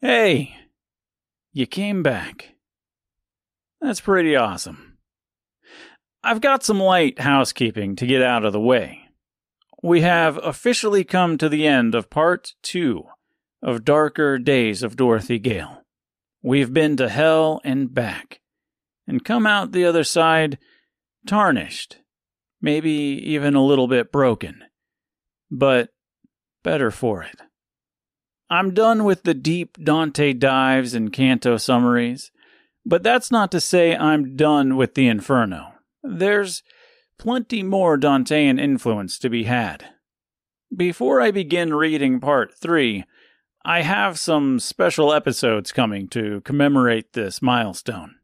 Hey, you came back. That's pretty awesome. I've got some light housekeeping to get out of the way. We have officially come to the end of part two of Darker Days of Dorothy Gale. We've been to hell and back, and come out the other side tarnished, maybe even a little bit broken, but better for it. I'm done with the deep Dante dives and canto summaries, but that's not to say I'm done with the Inferno. There's plenty more Dantean influence to be had. Before I begin reading part three, I have some special episodes coming to commemorate this milestone.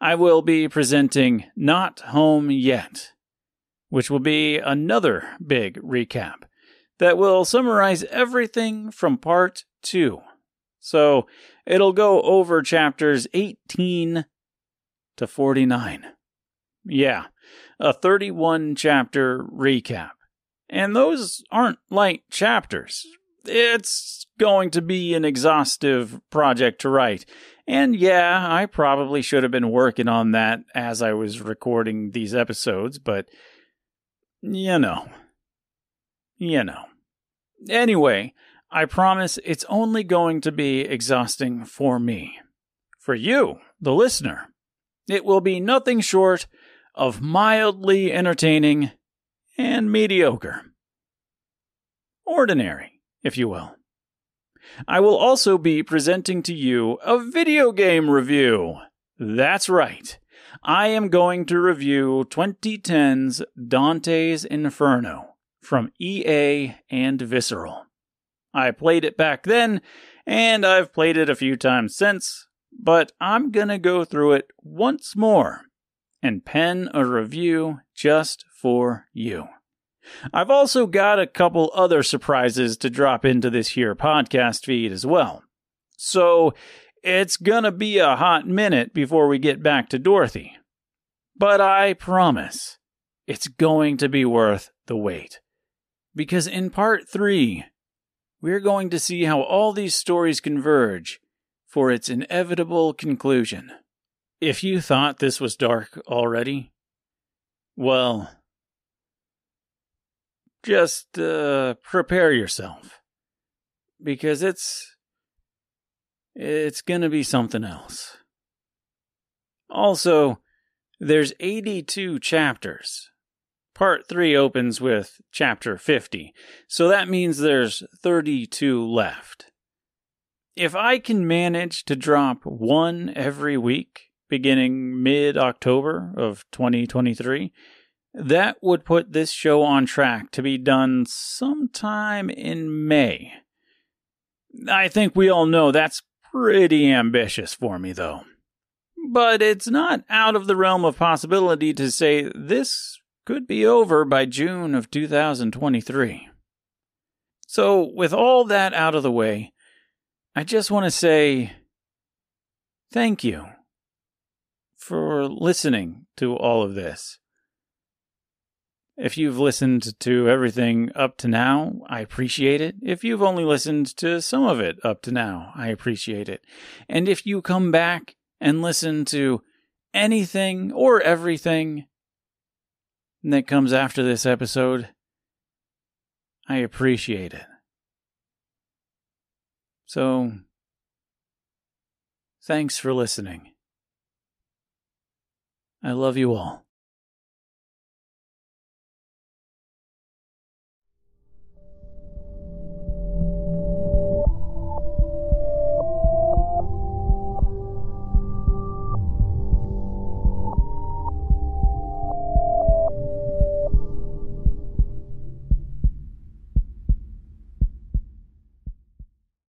I will be presenting Not Home Yet, which will be another big recap that will summarize everything from part two. So it'll go over chapters 18 to 49. Yeah, a 31 chapter recap. And those aren't light chapters. It's going to be an exhaustive project to write. And yeah, I probably should have been working on that as I was recording these episodes, but you know. You know. Anyway, I promise it's only going to be exhausting for me. For you, the listener, it will be nothing short of mildly entertaining and mediocre. Ordinary, if you will. I will also be presenting to you a video game review. That's right. I am going to review 2010's Dante's Inferno from EA and Visceral. I played it back then, and I've played it a few times since, but I'm gonna go through it once more and pen a review just for you. I've also got a couple other surprises to drop into this here podcast feed as well. So it's gonna be a hot minute before we get back to Dorothy. But I promise it's going to be worth the wait. Because in part three, we're going to see how all these stories converge for its inevitable conclusion. If you thought this was dark already, well, just uh, prepare yourself because it's it's going to be something else. Also, there's 82 chapters. Part 3 opens with chapter 50, so that means there's 32 left. If I can manage to drop one every week, beginning mid October of 2023, that would put this show on track to be done sometime in May. I think we all know that's pretty ambitious for me, though. But it's not out of the realm of possibility to say this could be over by June of 2023. So, with all that out of the way, I just want to say thank you for listening to all of this. If you've listened to everything up to now, I appreciate it. If you've only listened to some of it up to now, I appreciate it. And if you come back and listen to anything or everything that comes after this episode, I appreciate it. So, thanks for listening. I love you all.